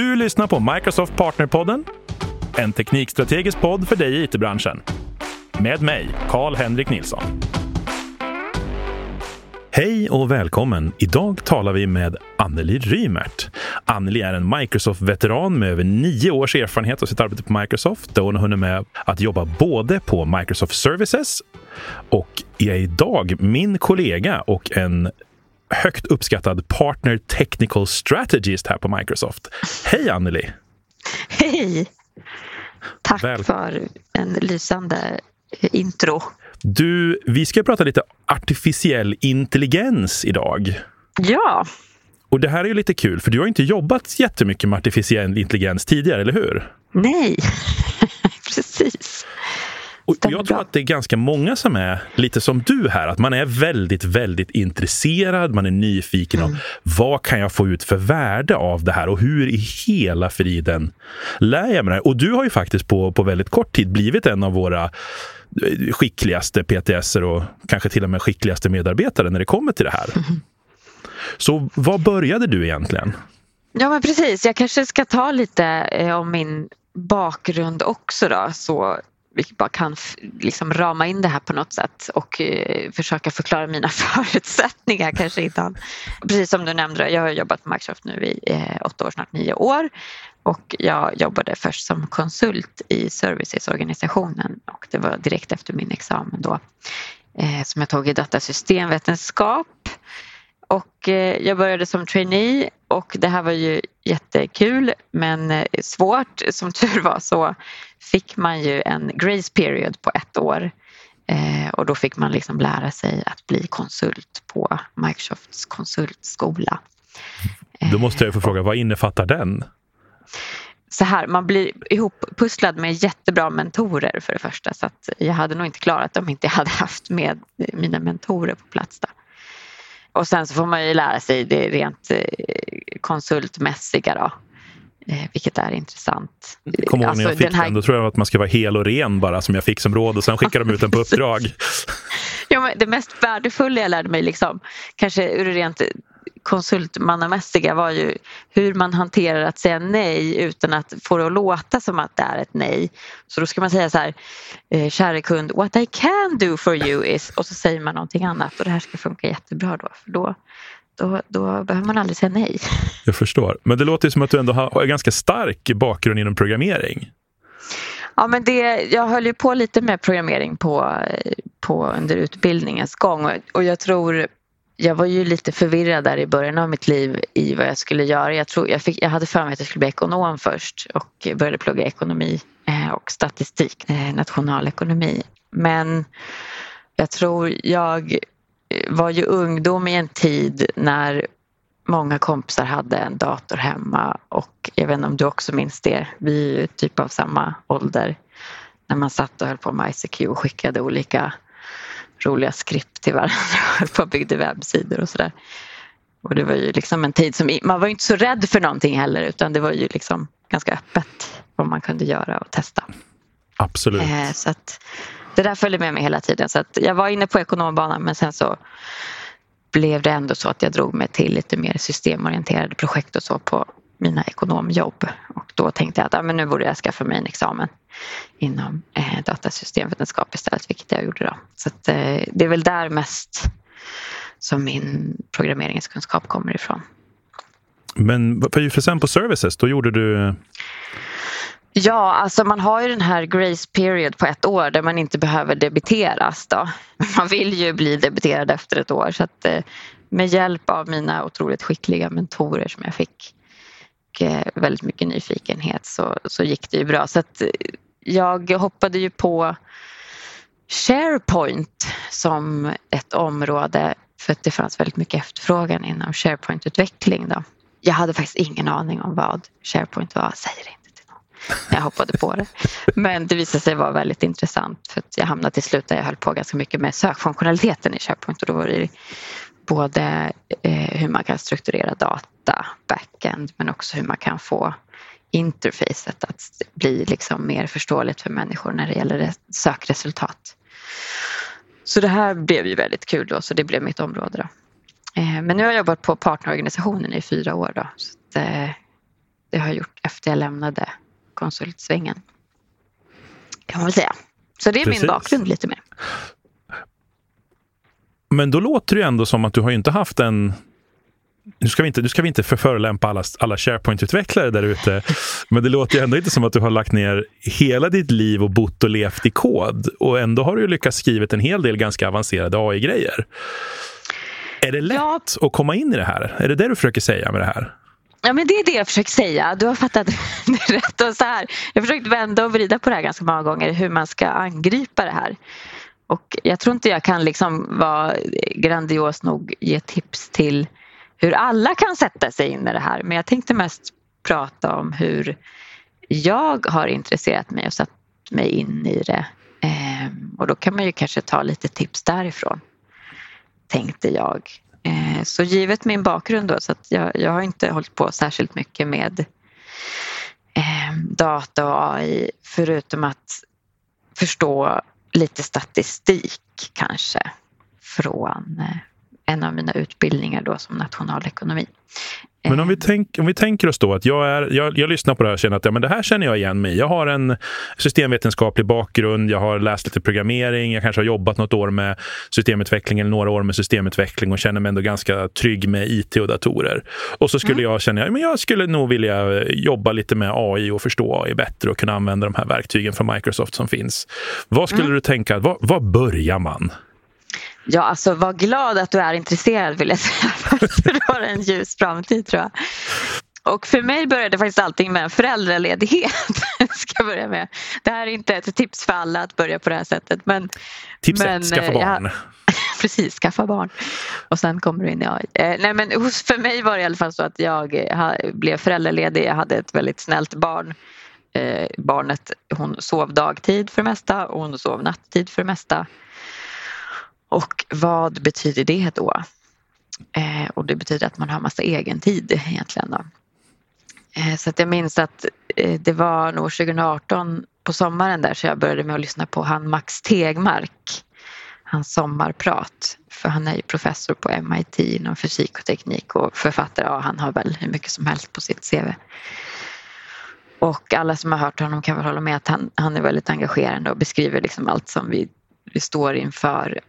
Du lyssnar på Microsoft Partnerpodden, en teknikstrategisk podd för dig i it-branschen. Med mig, Karl-Henrik Nilsson. Hej och välkommen! Idag talar vi med Anneli Rymert. Anneli är en Microsoft-veteran med över nio års erfarenhet av sitt arbete på Microsoft. Där hon har hunnit med att jobba både på Microsoft Services och är idag min kollega och en högt uppskattad partner technical strategist här på Microsoft. Hej Anneli! Hej! Tack Väl... för en lysande intro. Du, vi ska prata lite artificiell intelligens idag. Ja. Och det här är ju lite kul, för du har inte jobbat jättemycket med artificiell intelligens tidigare, eller hur? Nej, precis. Och jag tror att det är ganska många som är lite som du här, att man är väldigt, väldigt intresserad, man är nyfiken mm. vad kan jag få ut för värde av det här och hur i hela friden lär jag mig det? Och du har ju faktiskt på, på väldigt kort tid blivit en av våra eh, skickligaste PTSer och kanske till och med skickligaste medarbetare när det kommer till det här. Mm. Så var började du egentligen? Ja men precis, jag kanske ska ta lite eh, om min bakgrund också då. Så vi bara kan liksom rama in det här på något sätt och eh, försöka förklara mina förutsättningar kanske innan. Precis som du nämnde, jag har jobbat på Microsoft nu i eh, åtta år, snart nio år och jag jobbade först som konsult i servicesorganisationen och det var direkt efter min examen då eh, som jag tog i datasystemvetenskap och eh, jag började som trainee och det här var ju jättekul men eh, svårt. Som tur var så fick man ju en grace period på ett år eh, och då fick man liksom lära sig att bli konsult på Microsofts konsultskola. Då måste jag få fråga, vad innefattar den? så här, man blir ihoppusslad med jättebra mentorer för det första så att jag hade nog inte klarat det om inte jag hade haft med mina mentorer på plats. Där. Och sen så får man ju lära sig det rent eh, konsultmässiga då. Eh, vilket är intressant. Kommer ihåg när jag alltså, fick den, här... då tror jag att man ska vara hel och ren bara som jag fick som råd och sen skickar de ut den på uppdrag. ja, det mest värdefulla jag lärde mig, liksom, kanske ur rent konsultmannamässiga var ju hur man hanterar att säga nej utan att få det att låta som att det är ett nej. Så då ska man säga så här, eh, kära kund, what I can do for you is och så säger man någonting annat och det här ska funka jättebra då. För då då, då behöver man aldrig säga nej. Jag förstår. Men det låter som att du ändå har en ganska stark bakgrund inom programmering. Ja, men det, jag höll ju på lite med programmering på, på under utbildningens gång och jag tror jag var ju lite förvirrad där i början av mitt liv i vad jag skulle göra. Jag, tror, jag, fick, jag hade för mig att jag skulle bli ekonom först och började plugga ekonomi eh, och statistik, eh, nationalekonomi. Men jag tror jag var ju ungdom i en tid när många kompisar hade en dator hemma och jag vet inte om du också minns det, vi är ju typ av samma ålder. När man satt och höll på med ICQ och skickade olika roliga skript till varandra och byggde webbsidor och sådär. Och det var ju liksom en tid som, man var inte så rädd för någonting heller utan det var ju liksom ganska öppet vad man kunde göra och testa. Absolut. Eh, så att det där följde med mig hela tiden så att jag var inne på ekonombanan men sen så blev det ändå så att jag drog mig till lite mer systemorienterade projekt och så på mina ekonomjobb och då tänkte jag att ja, men nu borde jag skaffa mig en examen inom eh, datasystemvetenskap istället, vilket jag gjorde då. Så att, eh, det är väl där mest som min programmeringskunskap kommer ifrån. Men för sen på services, då gjorde du Ja, alltså man har ju den här grace period på ett år där man inte behöver debiteras. Då. Man vill ju bli debiterad efter ett år så att eh, med hjälp av mina otroligt skickliga mentorer som jag fick och eh, väldigt mycket nyfikenhet så, så gick det ju bra. Så att eh, jag hoppade ju på SharePoint som ett område för att det fanns väldigt mycket efterfrågan inom SharePoint-utveckling. Då. Jag hade faktiskt ingen aning om vad SharePoint var, säger inte när. Jag hoppade på det. Men det visade sig vara väldigt intressant för att jag hamnade till slut där jag höll på ganska mycket med sökfunktionaliteten i SharePoint och då var det både eh, hur man kan strukturera data, backend, men också hur man kan få interfacet att bli liksom mer förståeligt för människor när det gäller sökresultat. Så det här blev ju väldigt kul då, så det blev mitt område. Då. Eh, men nu har jag jobbat på partnerorganisationen i fyra år. Då, så det, eh, det har jag gjort efter jag lämnade konsultsvängen. Kan man väl säga. Så det är Precis. min bakgrund lite mer. Men då låter det ändå som att du har inte haft en nu ska vi inte, nu ska vi inte förolämpa alla, alla SharePoint-utvecklare där ute, men det låter ju ändå inte som att du har lagt ner hela ditt liv och bott och levt i kod. Och ändå har du lyckats skriva en hel del ganska avancerade AI-grejer. Är det lätt ja. att komma in i det här? Är det det du försöker säga med det här? Ja, men det är det jag försöker säga. Du har fattat det rätt. Och så här. Jag har försökt vända och vrida på det här ganska många gånger, hur man ska angripa det här. Och jag tror inte jag kan liksom vara grandios nog ge tips till hur alla kan sätta sig in i det här. Men jag tänkte mest prata om hur jag har intresserat mig och satt mig in i det. Ehm, och då kan man ju kanske ta lite tips därifrån, tänkte jag. Eh, så givet min bakgrund då, så att jag, jag har inte hållit på särskilt mycket med eh, data och AI förutom att förstå lite statistik kanske från eh, en av mina utbildningar då som nationalekonomi. Men om vi, eh. tänk, om vi tänker oss då att jag, är, jag, jag lyssnar på det här och känner att ja, men det här känner jag igen mig Jag har en systemvetenskaplig bakgrund, jag har läst lite programmering, jag kanske har jobbat något år med systemutveckling eller några år med systemutveckling och känner mig ändå ganska trygg med IT och datorer. Och så skulle mm. jag känna att jag skulle nog vilja jobba lite med AI och förstå AI bättre och kunna använda de här verktygen från Microsoft som finns. Vad skulle mm. du tänka, var, var börjar man? Ja, alltså var glad att du är intresserad vill jag säga. För du har en ljus framtid tror jag. Och för mig började faktiskt allting med en föräldraledighet. Ska börja med. Det här är inte ett tips för alla att börja på det här sättet. Men, Tips men, skaffa barn. Jag, precis, skaffa barn. Och sen kommer du in i AI. Eh, nej, men för mig var det i alla fall så att jag eh, blev föräldraledig. Jag hade ett väldigt snällt barn. Eh, barnet hon sov dagtid för det mesta och hon sov nattid för det mesta. Och vad betyder det då? Eh, och det betyder att man har massa egen tid egentligen. Då. Eh, så att jag minns att eh, det var nog 2018 på sommaren där så jag började med att lyssna på han Max Tegmark. Hans sommarprat. För han är ju professor på MIT inom fysik och teknik och författare. Ja, han har väl hur mycket som helst på sitt CV. Och alla som har hört honom kan väl hålla med att han, han är väldigt engagerande och beskriver liksom allt som vi, vi står inför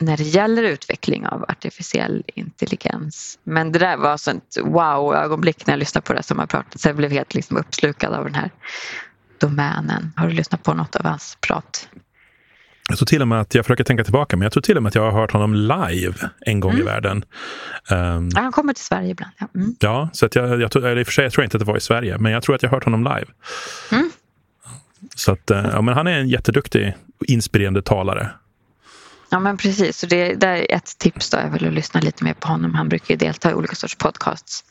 när det gäller utveckling av artificiell intelligens. Men det där var sånt wow-ögonblick när jag lyssnade på det som har pratat så jag blev helt liksom uppslukad av den här domänen. Har du lyssnat på något av hans prat? Jag tror till och med att, jag försöker tänka tillbaka, men jag tror till och med att jag har hört honom live en gång mm. i världen. Um, ja, han kommer till Sverige ibland. Ja, mm. ja så att jag, jag, eller i och för sig jag tror inte att det var i Sverige, men jag tror att jag har hört honom live. Mm. Så att, eh, ja, men han är en jätteduktig, inspirerande talare. Ja men precis, så det, där är ett tips då är väl att lyssna lite mer på honom. Han brukar ju delta i olika sorts podcasts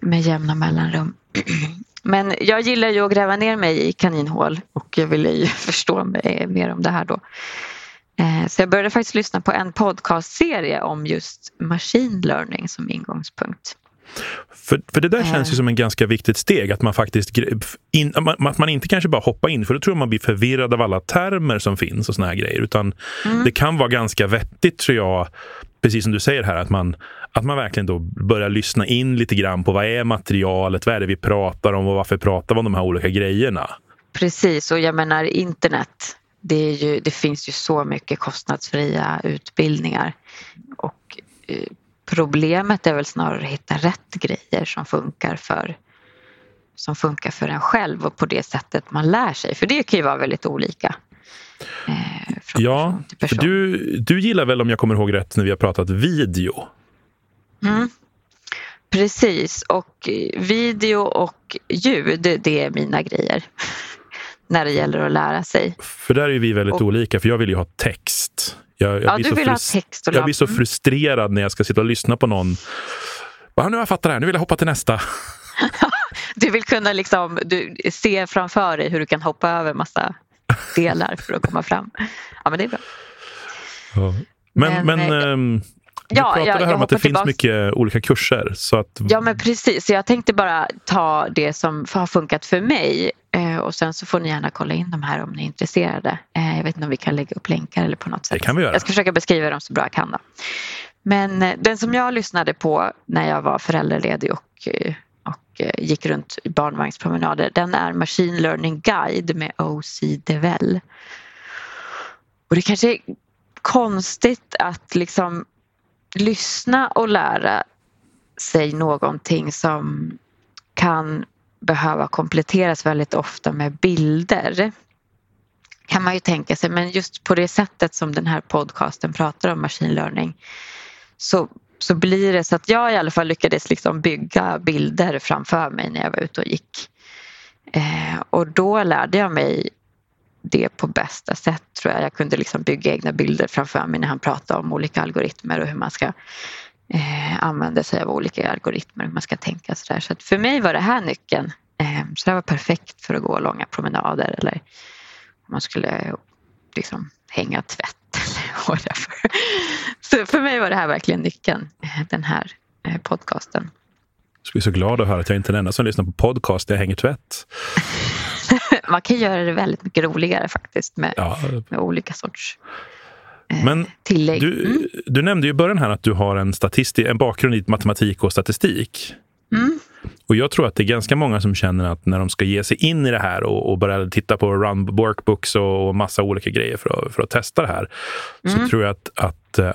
med jämna mellanrum. Men jag gillar ju att gräva ner mig i kaninhål och jag ville ju förstå mer om det här då. Eh, så jag började faktiskt lyssna på en podcastserie om just machine learning som ingångspunkt. För, för det där känns ju som en ganska viktigt steg, att man faktiskt in, att man inte kanske bara hoppar in, för då tror jag man blir förvirrad av alla termer som finns och såna här grejer. Utan mm. det kan vara ganska vettigt tror jag, precis som du säger här, att man, att man verkligen då börjar lyssna in lite grann på vad är materialet, vad är det vi pratar om och varför pratar vi om de här olika grejerna? Precis, och jag menar internet, det, ju, det finns ju så mycket kostnadsfria utbildningar. Och eh, Problemet är väl snarare att hitta rätt grejer som funkar för som funkar för en själv och på det sättet man lär sig. För det kan ju vara väldigt olika. Eh, ja, för du, du gillar väl om jag kommer ihåg rätt när vi har pratat video? Mm. Precis, och video och ljud det är mina grejer när det gäller att lära sig. För där är vi väldigt och, olika, för jag vill ju ha text. Jag, jag ja, du vill ha text och Jag blir så frustrerad när jag ska sitta och lyssna på någon. nu har jag fattat det här, nu vill jag hoppa till nästa. du vill kunna liksom, du se framför dig hur du kan hoppa över massa delar för att komma fram. Ja, men det är bra. Ja. Men, men, men ähm, du ja, pratade jag, här om att det finns mycket olika kurser. Så att... Ja men precis, jag tänkte bara ta det som har funkat för mig eh, och sen så får ni gärna kolla in de här om ni är intresserade. Eh, jag vet inte om vi kan lägga upp länkar eller på något sätt. Det kan vi göra. Jag ska försöka beskriva dem så bra jag kan. Då. Men eh, den som jag lyssnade på när jag var föräldraledig och, och gick runt i barnvagnspromenader. Den är Machine Learning Guide med OC Devel. Och det kanske är konstigt att liksom lyssna och lära sig någonting som kan behöva kompletteras väldigt ofta med bilder kan man ju tänka sig, men just på det sättet som den här podcasten pratar om machine learning så, så blir det så att jag i alla fall lyckades liksom bygga bilder framför mig när jag var ute och gick. Eh, och då lärde jag mig det på bästa sätt tror jag. Jag kunde liksom bygga egna bilder framför mig när han pratade om olika algoritmer och hur man ska eh, använda sig av olika algoritmer, hur man ska tänka sådär. Så att för mig var det här nyckeln. Eh, så det var perfekt för att gå långa promenader eller om man skulle liksom hänga tvätt eller whatever. Så för mig var det här verkligen nyckeln, eh, den här eh, podcasten. Jag blir så glad att höra att jag inte är den enda som lyssnar på podcast där jag hänger tvätt. man kan göra det väldigt mycket roligare faktiskt med, ja. med olika sorts Men tillägg. Du, mm. du nämnde i början här att du har en, statistik, en bakgrund i matematik och statistik. Mm. Och jag tror att det är ganska många som känner att när de ska ge sig in i det här och, och börja titta på run workbooks och, och massa olika grejer för att, för att testa det här, mm. så tror jag att, att eh,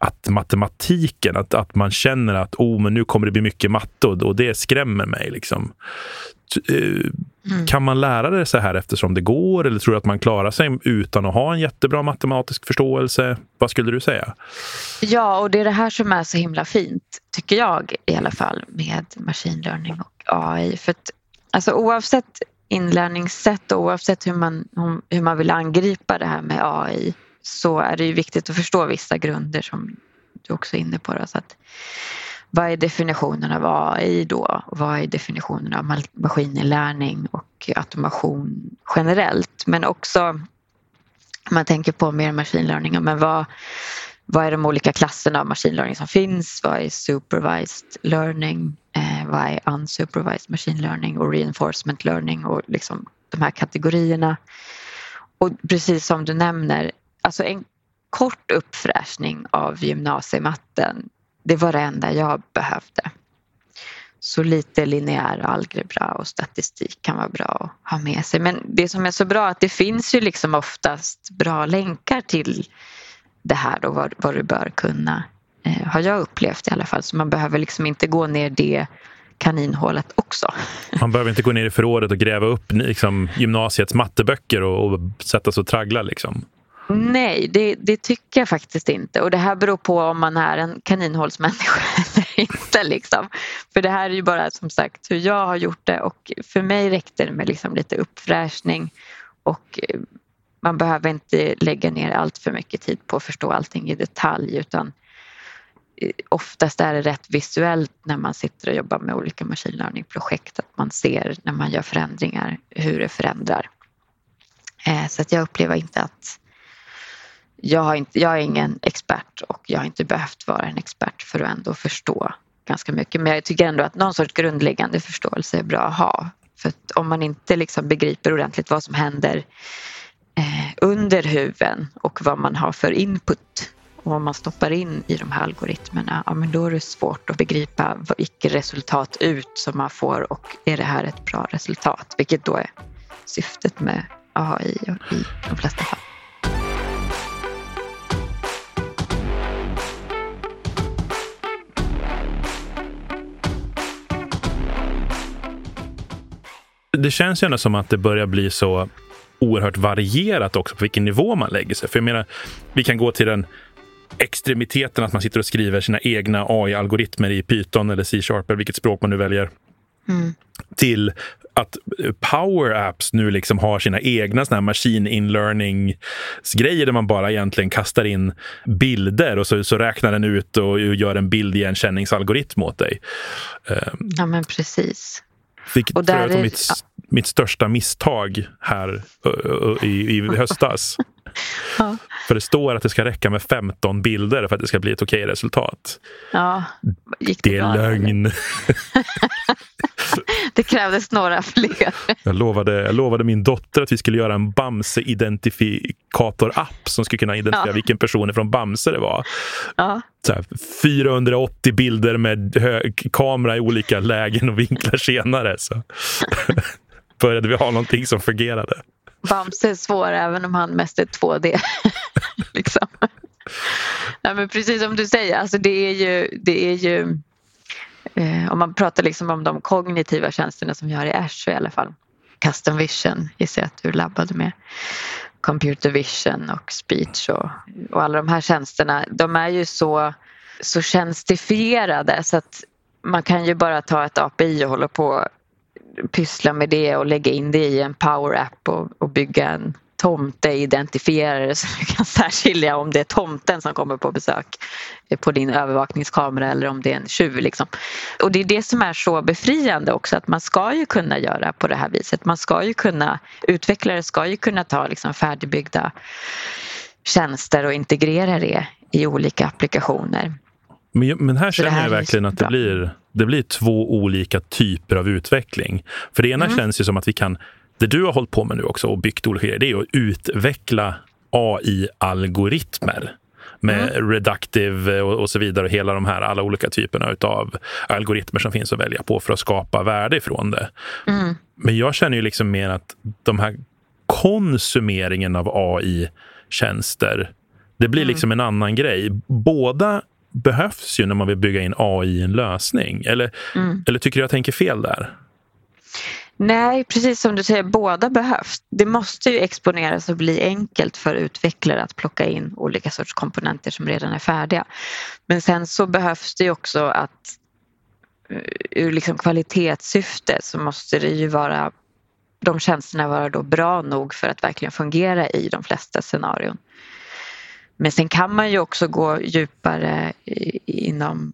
att matematiken, att, att man känner att oh, men nu kommer det bli mycket matte och, och det skrämmer mig. Liksom. Eh, mm. Kan man lära det så här eftersom det går eller tror du att man klarar sig utan att ha en jättebra matematisk förståelse? Vad skulle du säga? Ja, och det är det här som är så himla fint, tycker jag i alla fall, med machine learning och AI. För att, alltså, oavsett inlärningssätt och oavsett hur man, hur man vill angripa det här med AI så är det ju viktigt att förstå vissa grunder som du också är inne på. Då, så att, vad är definitionen av AI då? Vad är definitionen av maskininlärning och automation generellt? Men också om man tänker på mer maskininlärning, men vad, vad är de olika klasserna av maskininlärning som finns? Vad är supervised learning? Eh, vad är unsupervised machine learning och reinforcement learning och liksom de här kategorierna? Och precis som du nämner, alltså en kort uppfräschning av gymnasiematten, det var det enda jag behövde. Så lite linjär algebra och statistik kan vara bra att ha med sig. Men det som är så bra är att det finns ju liksom oftast bra länkar till det här och vad, vad du bör kunna. Eh, har jag upplevt i alla fall. Så man behöver liksom inte gå ner det kaninhålet också. Man behöver inte gå ner i förrådet och gräva upp liksom, gymnasiets matteböcker och, och sätta sig och traggla liksom. Nej, det, det, tycker jag faktiskt inte. Och det här beror på om man är en kaninhålsmänniska eller inte. Liksom. För det här är ju bara som sagt hur jag har gjort det och för mig räckte det med liksom lite uppfräschning och eh, man behöver inte lägga ner allt för mycket tid på att förstå allting i detalj utan eh, oftast är det rätt visuellt när man sitter och jobbar med olika machine learning-projekt att man ser när man gör förändringar hur det förändrar. Eh, så att jag upplever inte att jag, har inte, jag är ingen expert och jag har inte behövt vara en expert för att ändå förstå ganska mycket. Men jag tycker ändå att någon sorts grundläggande förståelse är bra att ha. För att om man inte liksom begriper ordentligt vad som händer eh, under huven och vad man har för input och vad man stoppar in i de här algoritmerna, ja, men då är det svårt att begripa vilket resultat ut som man får och är det här ett bra resultat? Vilket då är syftet med AI i de flesta fall. Det känns ju ändå som att det börjar bli så oerhört varierat också på vilken nivå man lägger sig. För jag menar, vi kan gå till den extremiteten att man sitter och skriver sina egna AI-algoritmer i Python eller C-sharp eller vilket språk man nu väljer. Mm. Till att Power Apps nu liksom har sina egna såna här machine inlearning grejer där man bara egentligen kastar in bilder och så, så räknar den ut och gör en bildigenkänningsalgoritm åt dig. Ja men precis. Vilket och där är mitt, mitt största misstag här i, i höstas. Ja. För det står att det ska räcka med 15 bilder för att det ska bli ett okej resultat. Ja, det, det är lögn. Det krävdes några fler. Jag lovade, jag lovade min dotter att vi skulle göra en Bamse-identifikator-app som skulle kunna identifiera ja. vilken person från Bamse det var. Ja. Så här, 480 bilder med kamera i olika lägen och vinklar senare. Så började vi ha någonting som fungerade. Bamse är svår även om han mest är 2D. liksom. Nej, men precis som du säger, alltså det är ju, det är ju eh, om man pratar liksom om de kognitiva tjänsterna som vi har i Azure i alla fall. Custom vision gissar jag att du labbade med. Computer vision och speech och, och alla de här tjänsterna. De är ju så, så tjänstifierade så att man kan ju bara ta ett API och hålla på pyssla med det och lägga in det i en power app och, och bygga en tomteidentifierare så du kan särskilja om det är tomten som kommer på besök på din övervakningskamera eller om det är en tjuv. Liksom. Och det är det som är så befriande också att man ska ju kunna göra på det här viset. Man ska ju kunna, utvecklare ska ju kunna ta liksom färdigbyggda tjänster och integrera det i olika applikationer. Men, men här känner här jag verkligen att det blir, det blir två olika typer av utveckling. För det ena mm. känns ju som att vi kan det du har hållit på med nu också och byggt olika grejer, det är att utveckla AI-algoritmer med mm. reductive och, och, så vidare. Hela de här alla olika typerna av algoritmer som finns att välja på för att skapa värde ifrån det. Mm. Men jag känner ju liksom mer att de här konsumeringen av AI-tjänster, det blir mm. liksom en annan grej. Båda behövs ju när man vill bygga in AI i en lösning. Eller, mm. eller tycker du jag tänker fel där? Nej, precis som du säger, båda behövs. Det måste ju exponeras och bli enkelt för utvecklare att plocka in olika sorts komponenter som redan är färdiga. Men sen så behövs det ju också att eh, ur liksom kvalitetssyfte så måste det ju vara de tjänsterna vara då bra nog för att verkligen fungera i de flesta scenarion. Men sen kan man ju också gå djupare inom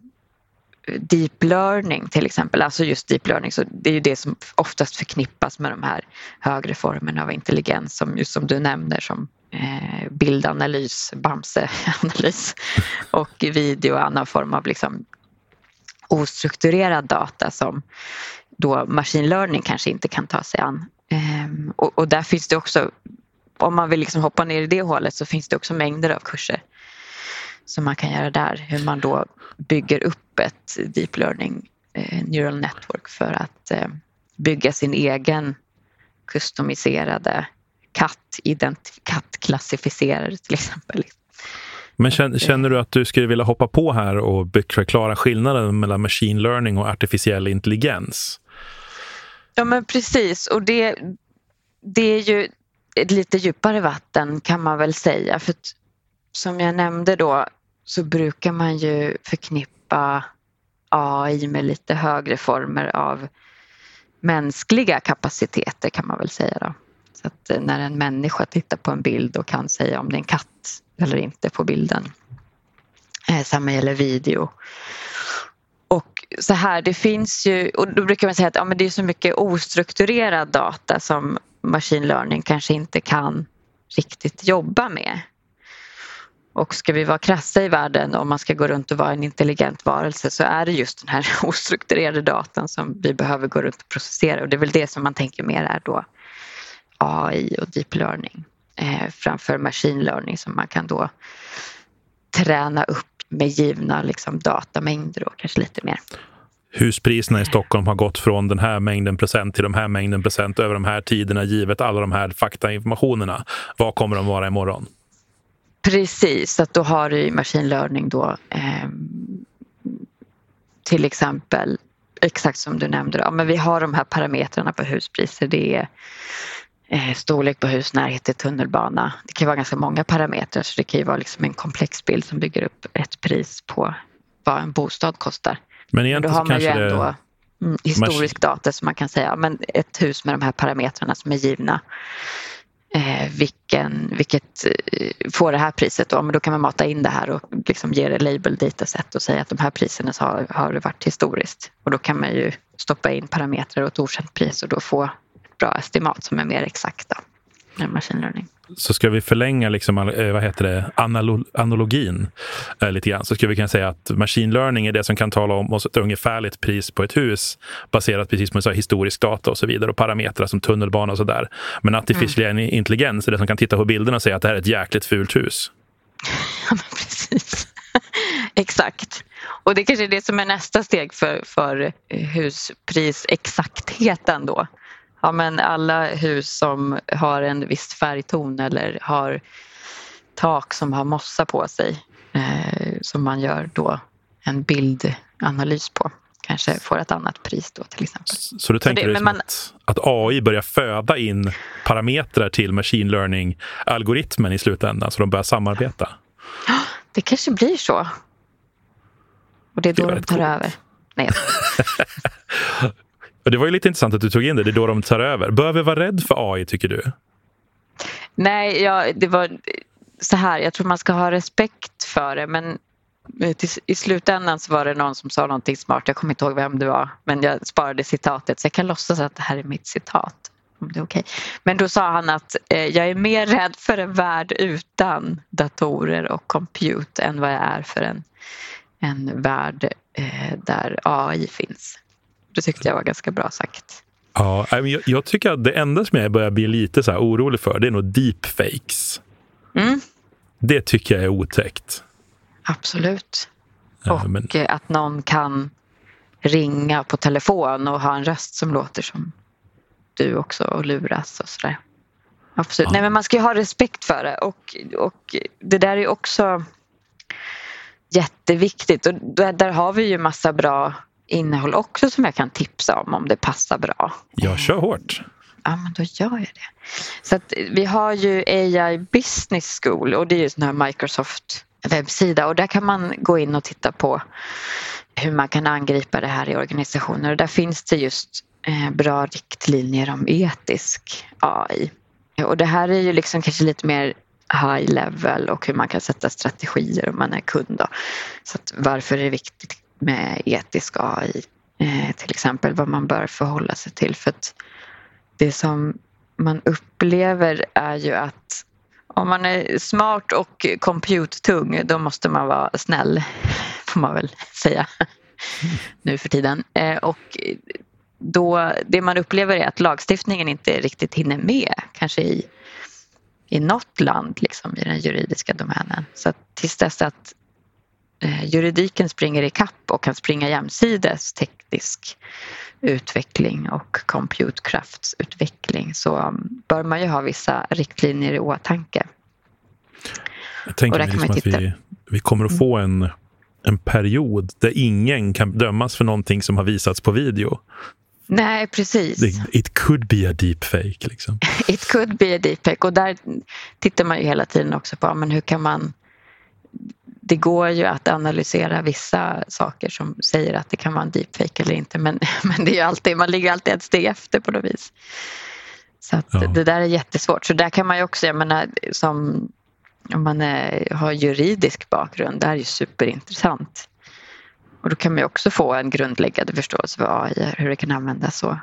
deep learning till exempel, alltså just deep learning, så det är ju det som oftast förknippas med de här högre formerna av intelligens som just som du nämner som eh, bildanalys, Bamseanalys, och video och annan form av liksom ostrukturerad data som då machine learning kanske inte kan ta sig an. Ehm, och, och, där finns det också, om man vill liksom hoppa ner i det hålet så finns det också mängder av kurser som man kan göra där. Hur man då bygger upp ett deep learning eh, neural network för att eh, bygga sin egen customiserade katt, kattklassificerare till exempel. Men känner du att du skulle vilja hoppa på här och förklara skillnaden mellan machine learning och artificiell intelligens? Ja men precis och det, det är ju lite djupare vatten kan man väl säga. För som jag nämnde då så brukar man ju förknippa AI med lite högre former av mänskliga kapaciteter kan man väl säga. Då. Så att eh, när en människa tittar på en bild och kan säga om det är en katt eller inte på bilden. Eh, samma gäller video. Så här, det finns ju, och då brukar man säga att ja, men det är så mycket ostrukturerad data som machine learning kanske inte kan riktigt jobba med. Och ska vi vara krassa i världen om man ska gå runt och vara en intelligent varelse så är det just den här ostrukturerade datan som vi behöver gå runt och processera och det är väl det som man tänker mer är då AI och deep learning eh, framför machine learning som man kan då träna upp med givna liksom, datamängder och kanske lite mer. Huspriserna i Stockholm har gått från den här mängden procent till de här mängden procent över de här tiderna givet alla de här faktainformationerna. Vad kommer de vara imorgon? Precis, att då har du machine learning då eh, till exempel exakt som du nämnde, ja, men vi har de här parametrarna på huspriser. Det är storlek på hus, närhet till tunnelbana. Det kan vara ganska många parametrar så det kan ju vara liksom en komplex bild som bygger upp ett pris på vad en bostad kostar. Men egentligen då har man ju ändå det... Mm, historisk data som man kan säga, men ett hus med de här parametrarna som är givna eh, vilken, vilket eh, får det här priset då, men då kan man mata in det här och liksom ge det label dataset och säga att de här priserna har, har varit historiskt och då kan man ju stoppa in parametrar och ett okänt pris och då få bra estimat som är mer exakta med machine learning. så ska vi förlänga liksom, eh, vad heter det, Analo analogin eh, lite grann. Så skulle vi kunna säga att machine learning är det som kan tala om oss ett ungefärligt pris på ett hus baserat precis på så historisk data och så vidare och parametrar som tunnelbana och så där. Men artificiell mm. intelligens är det som kan titta på bilderna och säga att det här är ett jäkligt fult hus. Ja, men precis. Exakt. Och det kanske är det som är nästa steg för, för husprisexaktheten då ja, men alla hus som har en viss färgton eller har tak som har mossa på sig eh, som man gör då en bildanalys på kanske får ett annat pris då till exempel. Så du tänker så det, man, att, att, AI börjar föda in parametrar till machine learning-algoritmen i slutändan så de börjar samarbeta? Det kanske blir så. Och det är då det de tar coolt. över. Nej. Det var ju lite intressant att du tog in det. Det är då de tar över. Bör vi vara rädd för AI, tycker du? Nej, ja, det var så här. Jag tror man ska ha respekt för det. Men eh, i slutändan så var det någon som sa någonting smart. Jag kommer inte ihåg vem det var. Men jag sparade citatet så jag kan låtsas att det här är mitt citat. Om det är okay. Men då sa han att eh, jag är mer rädd för en värld utan datorer och compute än vad jag är för en, en värld eh, där AI finns. Det tyckte jag var ganska bra sagt. Ja, jag, jag tycker att det enda som jag börjar bli lite så orolig för det är nog deepfakes. Mm. Det tycker jag är otäckt. Absolut. Ja, och men... att någon kan ringa på telefon och ha en röst som låter som du också och luras och sådär. Absolut. Ja. Nej, men man ska ju ha respekt för det och, och det där är också jätteviktigt och där, där har vi ju massa bra innehåll också som jag kan tipsa om om det passar bra. Jag kör hårt. Ja, men då gör jag det. Så att vi har ju AI Business School och det är ju sån här Microsoft webbsida och där kan man gå in och titta på hur man kan angripa det här i organisationer och där finns det just eh, bra riktlinjer om etisk AI. Och det här är ju liksom kanske lite mer high level och hur man kan sätta strategier om man är kund. Då. Så varför är det viktigt med etisk AI. Eh, till exempel vad man bör förhålla sig till. För att det som man upplever är ju att om man är smart och compute-tung då måste man vara snäll, får man väl säga nu för tiden. Eh, och då, det man upplever är att lagstiftningen inte riktigt hinner med, kanske i, i något land liksom, i den juridiska domänen. Så att tills dess att juridiken springer i kapp och kan springa jämsides teknisk utveckling och computekraftsutveckling så um, bör man ju ha vissa riktlinjer i åtanke. Jag tänker liksom att vi, vi kommer att få en, en period där ingen kan dömas för någonting som har visats på video. Nej, precis. It could be a deepfake. Liksom. It could be a deepfake och där tittar man ju hela tiden också på men hur kan man det går ju att analysera vissa saker som säger att det kan vara en deepfake eller inte men, men det är alltid, man ligger alltid ett steg efter på något vis. Så ja. det där är jättesvårt. Så där kan man ju också, jag menar, som om man är, har juridisk bakgrund, det här är ju superintressant. Och då kan man ju också få en grundläggande förståelse för AI, hur det kan användas och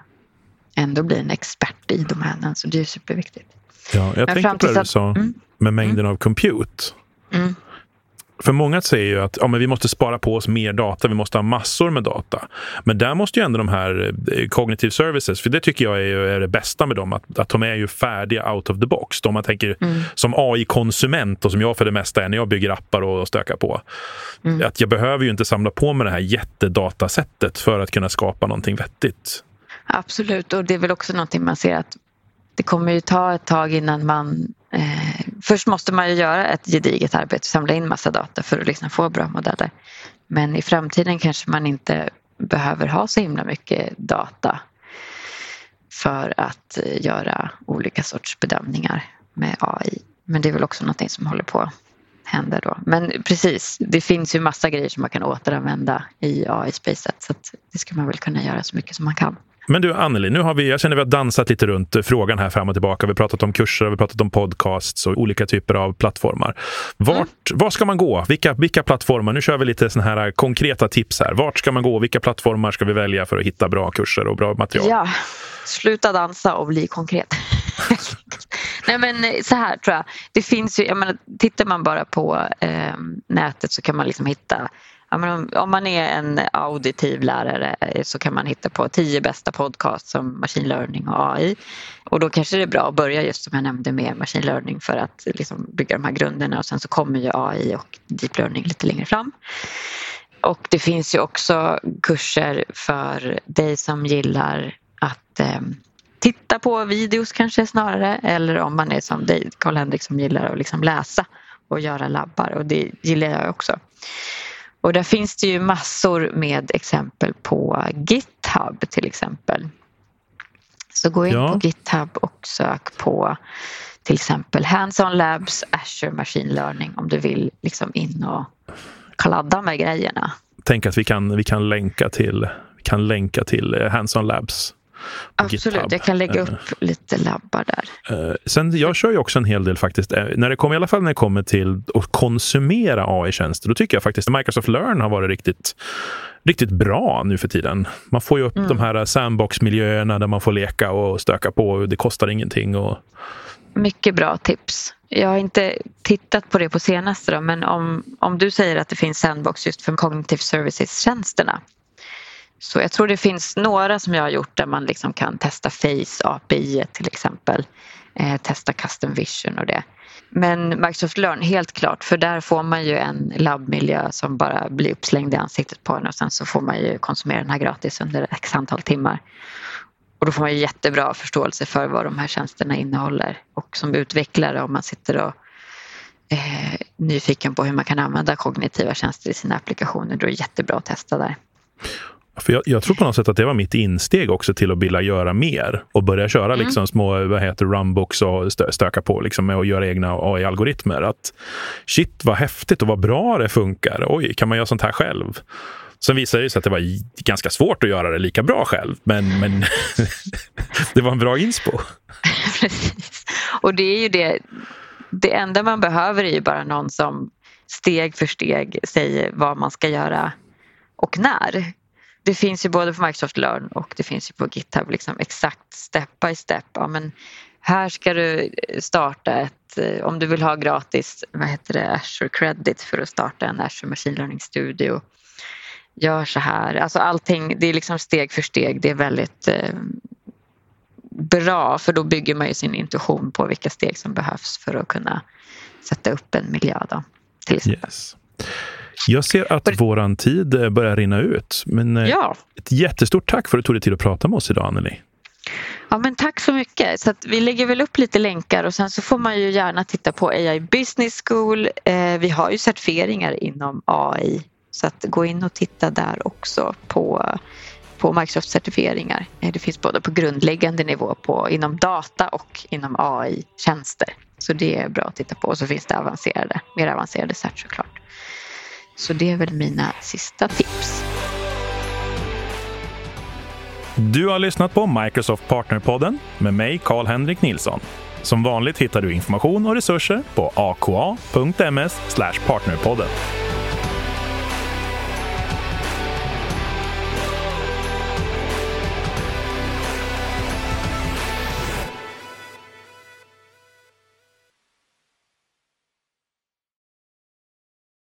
ändå bli en expert i domänen. Så det är superviktigt. Ja, jag Men tänkte på det du sa mm, med mängden mm, av compute. Mm. För många säger ju att ja, men vi måste spara på oss mer data, vi måste ha massor med data. Men där måste ju ändå de här eh, cognitive services, för det tycker jag är, är det bästa med dem, att, att de är ju färdiga out of the box. De man tänker mm. som AI-konsument och som jag för det mesta är när jag bygger appar och stökar på. Mm. Att jag behöver ju inte samla på mig det här jättedatasättet för att kunna skapa någonting vettigt. Absolut, och det är väl också någonting man ser att det kommer ju ta ett tag innan man Eh, först måste man ju göra ett gediget arbete samla in massa data för att liksom få bra modeller. Men i framtiden kanske man inte behöver ha så himla mycket data för att eh, göra olika sorts bedömningar med AI. Men det är väl också någonting som håller på att hända då. Men precis, det finns ju massa grejer som man kan återanvända i AI-spacet så det ska man väl kunna göra så mycket som man kan. Men du Anneli, nu har vi, jag känner att vi har dansat lite runt frågan här fram och tillbaka. Vi har pratat om kurser, vi har pratat om podcasts och olika typer av plattformar. Vart, mm. Var ska man gå? Vilka, vilka plattformar? Nu kör vi lite såna här konkreta tips här. Vart ska man gå? Vilka plattformar ska vi välja för att hitta bra kurser och bra material? Ja, sluta dansa och bli konkret. Nej men eh, så här tror jag. Det finns ju, jag menar, tittar man bara på eh, nätet så kan man liksom hitta om, om, man är en auditiv lärare så kan man hitta på tio bästa podcasts om machine learning och AI. Och då kanske det är bra att börja just som jag nämnde med machine learning för att liksom bygga de här grunderna och sen så kommer ju AI och deep learning lite längre fram. Och det finns ju också kurser för dig som gillar att eh, titta på videos kanske snarare eller om man är som dig, Karl-Henrik, som gillar att liksom läsa och göra labbar och det gillar jag också. Och där finns det ju massor med exempel på GitHub till exempel. Så gå in ja. på GitHub och sök på till exempel Hands-on Labs, Azure Machine Learning om du vill liksom in och kladda med grejerna. Tänk att vi kan, vi kan länka till, kan länka till eh, Hands-on Labs Absolut, GitHub. jag kan lägga upp uh, lite labbar där. Uh, sen, jag kör ju också en hel del faktiskt. När det kommer, I alla fall när det kommer till att konsumera AI-tjänster, då tycker jag faktiskt att Microsoft Learn har varit riktigt riktigt bra nu för tiden. Man får ju upp mm. de här sandbox-miljöerna där man får leka och stöka på. Och det kostar ingenting. Och... Mycket bra tips. Jag har inte tittat på det på senaste då, men om, om du säger att det finns sandbox just för cognitive services-tjänsterna så jag tror det finns några som jag har gjort där man liksom kan testa Face API till exempel. Eh, testa Custom Vision och det. Men Microsoft Learn, helt klart, för där får man ju en labbmiljö som bara blir uppslängd i ansiktet på en och sen så får man ju konsumera den här gratis under x antal timmar. Och då får man ju jättebra förståelse för vad de här tjänsterna innehåller. Och som utvecklare om man sitter och eh, nyfiken på hur man kan använda kognitiva tjänster i sina applikationer, då är det jättebra att testa där. För jag, jag, tror på något sätt att det var mitt insteg också till att vilja göra mer och börja köra mm. liksom små vad heter, runbooks och stö, stöka på liksom med att göra egna AI-algoritmer. Att shit vad häftigt och vad bra det funkar. Oj, kan man göra sånt här själv? Sen visade det sig att det var ganska svårt att göra det lika bra själv, men, men det var en bra inspo. Precis. Och det är ju det, det enda man behöver är ju bara någon som steg för steg säger vad man ska göra och när det finns ju både på Microsoft Learn och det finns ju på GitHub liksom exakt step by step. Ja, men här ska du starta ett, eh, om du vill ha gratis vad heter det, Azure Credit för att starta en Azure Machine Learning Studio. Gör så här, alltså allting, det är liksom steg för steg, det är väldigt eh, bra för då bygger man ju sin intuition på vilka steg som behövs för att kunna sätta upp en miljö. Då, till exempel. Yes. Jag ser att För... våran tid eh, börjar rinna ut. Men eh, ja. ett jättestort tack för att du tog dig tid att prata med oss idag, Anneli. Ja, men tack så mycket. Så vi lägger väl upp lite länkar och sen så får man ju gärna titta på AI Business School. Eh, vi har ju certifieringar inom AI så att gå in och titta där också på, på Microsoft certifieringar. Det finns både på grundläggande nivå på, inom data och inom AI-tjänster. Så det är bra att titta på och så finns det avancerade, mer avancerade cert såklart. Så det är väl mina sista tips. Du har lyssnat på Microsoft Partnerpodden med mig, Karl-Henrik Nilsson. Som vanligt hittar du information och resurser på aka.ms partnerpodden.